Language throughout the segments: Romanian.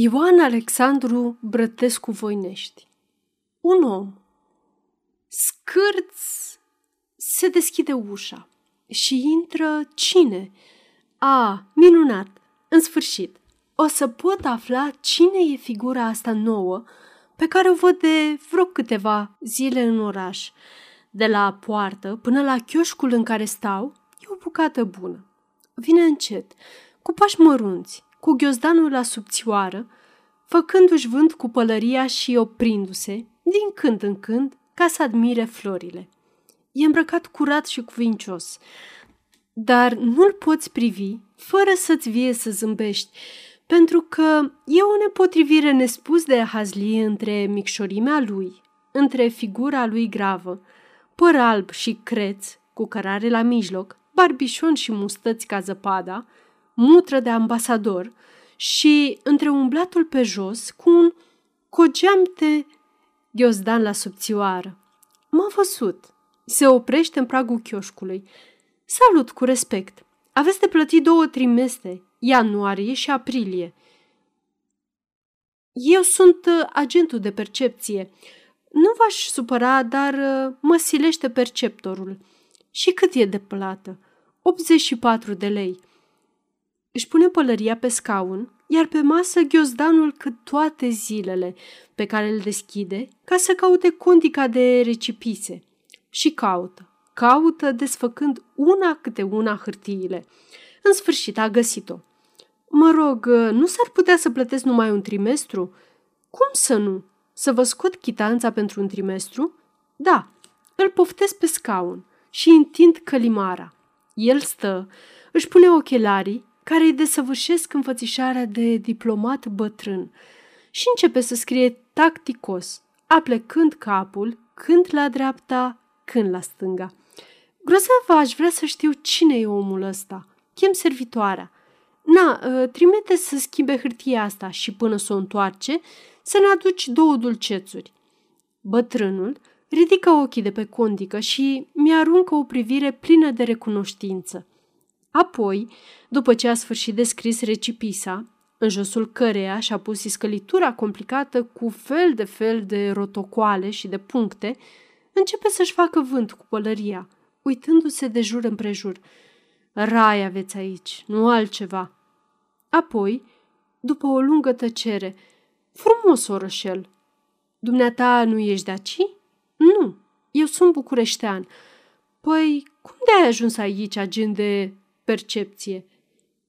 Ioan Alexandru Brătescu Voinești Un om Scârț se deschide ușa și intră cine? A, minunat! În sfârșit, o să pot afla cine e figura asta nouă pe care o văd de vreo câteva zile în oraș. De la poartă până la chioșcul în care stau, e o bucată bună. Vine încet, cu pași mărunți, cu ghiozdanul la subțioară, făcându-și vânt cu pălăria și oprindu-se, din când în când, ca să admire florile. E îmbrăcat curat și cuvincios, dar nu-l poți privi fără să-ți vie să zâmbești, pentru că e o nepotrivire nespus de hazlie între micșorimea lui, între figura lui gravă, păr alb și creț, cu cărare la mijloc, barbișon și mustăți ca zăpada, mutră de ambasador și între umblatul pe jos cu un cogeamte ghiozdan la subțioară. M-a văzut. Se oprește în pragul chioșcului. Salut cu respect. Aveți de plătit două trimestre, ianuarie și aprilie. Eu sunt uh, agentul de percepție. Nu v-aș supăra, dar uh, mă silește perceptorul. Și cât e de plată? 84 de lei. Își pune pălăria pe scaun, iar pe masă ghiozdanul cât toate zilele, pe care îl deschide ca să caute condica de recipise. Și caută, caută desfăcând una câte una hârtiile. În sfârșit a găsit-o. Mă rog, nu s-ar putea să plătesc numai un trimestru? Cum să nu? Să vă scot chitanța pentru un trimestru? Da, îl poftesc pe scaun și întind călimara. El stă, își pune ochelarii, care îi desăvârșesc înfățișarea de diplomat bătrân și începe să scrie tacticos, aplecând capul, când la dreapta, când la stânga. Grozav aș vrea să știu cine e omul ăsta. Chem servitoarea. Na, ă, trimite să schimbe hârtia asta și până să o întoarce, să ne aduci două dulcețuri. Bătrânul ridică ochii de pe condică și mi-aruncă o privire plină de recunoștință. Apoi, după ce a sfârșit de scris recipisa, în josul căreia și-a pus iscălitura complicată cu fel de fel de rotocoale și de puncte, începe să-și facă vânt cu pălăria, uitându-se de jur împrejur. Rai aveți aici, nu altceva. Apoi, după o lungă tăcere, frumos orășel. Dumneata nu ești de aici? Nu, eu sunt bucureștean. Păi, cum de ai ajuns aici, agent de percepție?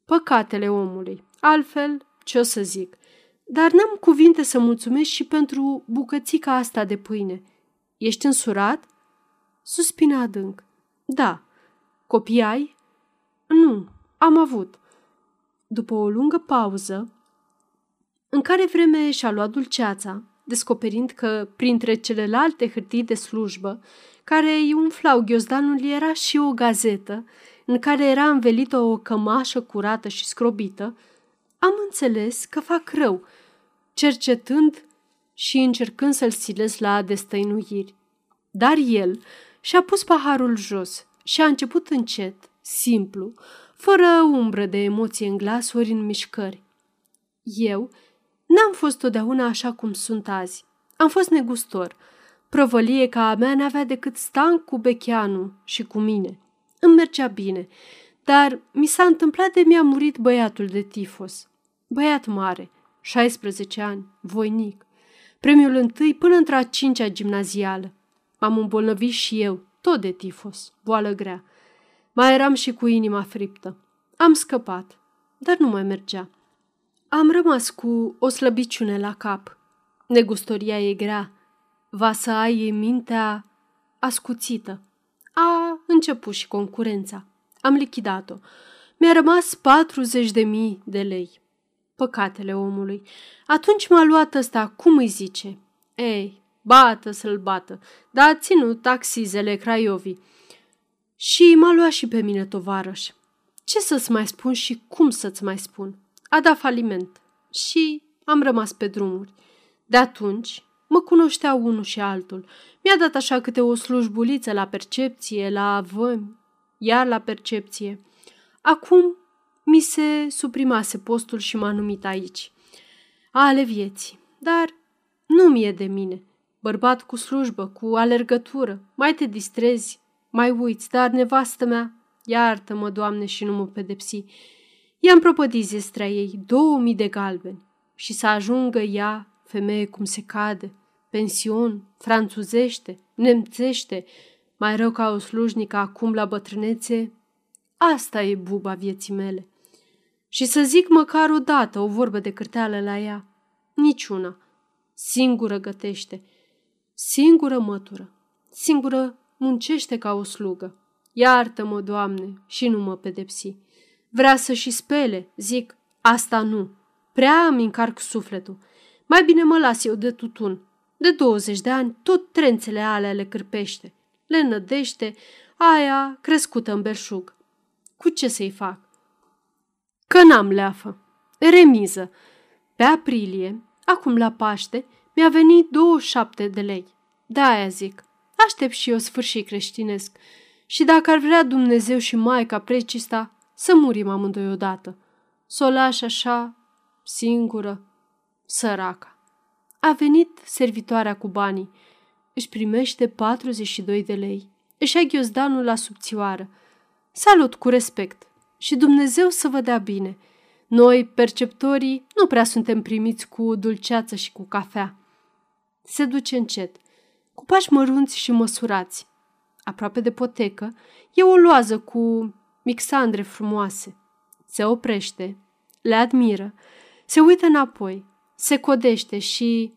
Păcatele omului. Altfel, ce o să zic? Dar n-am cuvinte să mulțumesc și pentru bucățica asta de pâine. Ești însurat? Suspina adânc. Da. Copii ai? Nu, am avut. După o lungă pauză, în care vreme și-a luat dulceața, descoperind că, printre celelalte hârtii de slujbă, care îi umflau ghiozdanul, era și o gazetă în care era învelită o cămașă curată și scrobită, am înțeles că fac rău, cercetând și încercând să-l silesc la destăinuiri. Dar el și-a pus paharul jos și a început încet, simplu, fără umbră de emoție în glas ori în mișcări. Eu n-am fost totdeauna așa cum sunt azi. Am fost negustor. Prăvălie ca a mea n-avea decât stan cu becheanu și cu mine. Îmi mergea bine, dar mi s-a întâmplat de mi-a murit băiatul de tifos. Băiat mare, 16 ani, voinic. Premiul întâi până într-a cincea gimnazială. M-am îmbolnăvit și eu, tot de tifos, boală grea. Mai eram și cu inima friptă. Am scăpat, dar nu mai mergea. Am rămas cu o slăbiciune la cap. Negustoria e grea. Va să ai mintea ascuțită. A început și concurența. Am lichidat-o. Mi-a rămas 40 de mii de lei. Păcatele omului. Atunci m-a luat ăsta, cum îi zice? Ei, bată să-l bată, dar a ținut taxizele Craiovii. Și m-a luat și pe mine, tovarăș. Ce să-ți mai spun și cum să-ți mai spun? A dat faliment și am rămas pe drumuri. De atunci mă cunoșteau unul și altul. Mi-a dat așa câte o slujbuliță la percepție, la vămi, iar la percepție. Acum mi se suprimase postul și m-a numit aici. ale vieții, dar nu mi-e de mine. Bărbat cu slujbă, cu alergătură, mai te distrezi, mai uiți, dar nevastă mea, iartă-mă, Doamne, și nu mă pedepsi. I-am propădit zestrea ei două mii de galbeni și să ajungă ea, femeie cum se cade, pension, franțuzește, nemțește, mai rău ca o slujnică acum la bătrânețe, asta e buba vieții mele. Și să zic măcar o dată o vorbă de cârteală la ea, niciuna. Singură gătește, singură mătură, singură muncește ca o slugă. Iartă-mă, Doamne, și nu mă pedepsi. Vrea să și spele, zic, asta nu. Prea îmi încarc sufletul. Mai bine mă las eu de tutun. De 20 de ani tot trențele alea le cârpește. Le nădește, aia crescută în belșug. Cu ce să-i fac? Că n-am leafă. Remiză. Pe aprilie, acum la Paște, mi-a venit 27 de lei. Da, aia zic. Aștept și eu sfârșit creștinesc. Și dacă ar vrea Dumnezeu și Maica precista, să murim amândoi odată. Să o lași așa, singură, săraca. A venit servitoarea cu banii. Își primește 42 de lei. Își ia ghiozdanul la subțioară. Salut cu respect și Dumnezeu să vă dea bine. Noi, perceptorii, nu prea suntem primiți cu dulceață și cu cafea. Se duce încet, cu pași mărunți și măsurați. Aproape de potecă, e o loază cu mixandre frumoase. Se oprește, le admiră, se uită înapoi, se codește și,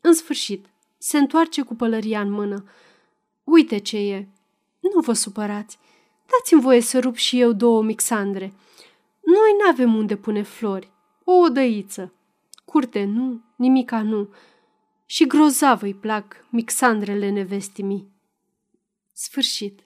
în sfârșit, se întoarce cu pălăria în mână. Uite ce e! Nu vă supărați! Dați-mi voie să rup și eu două mixandre. Noi n-avem unde pune flori. O odăiță. Curte nu, nimica nu. Și grozav îi plac mixandrele nevestimii. Sfârșit.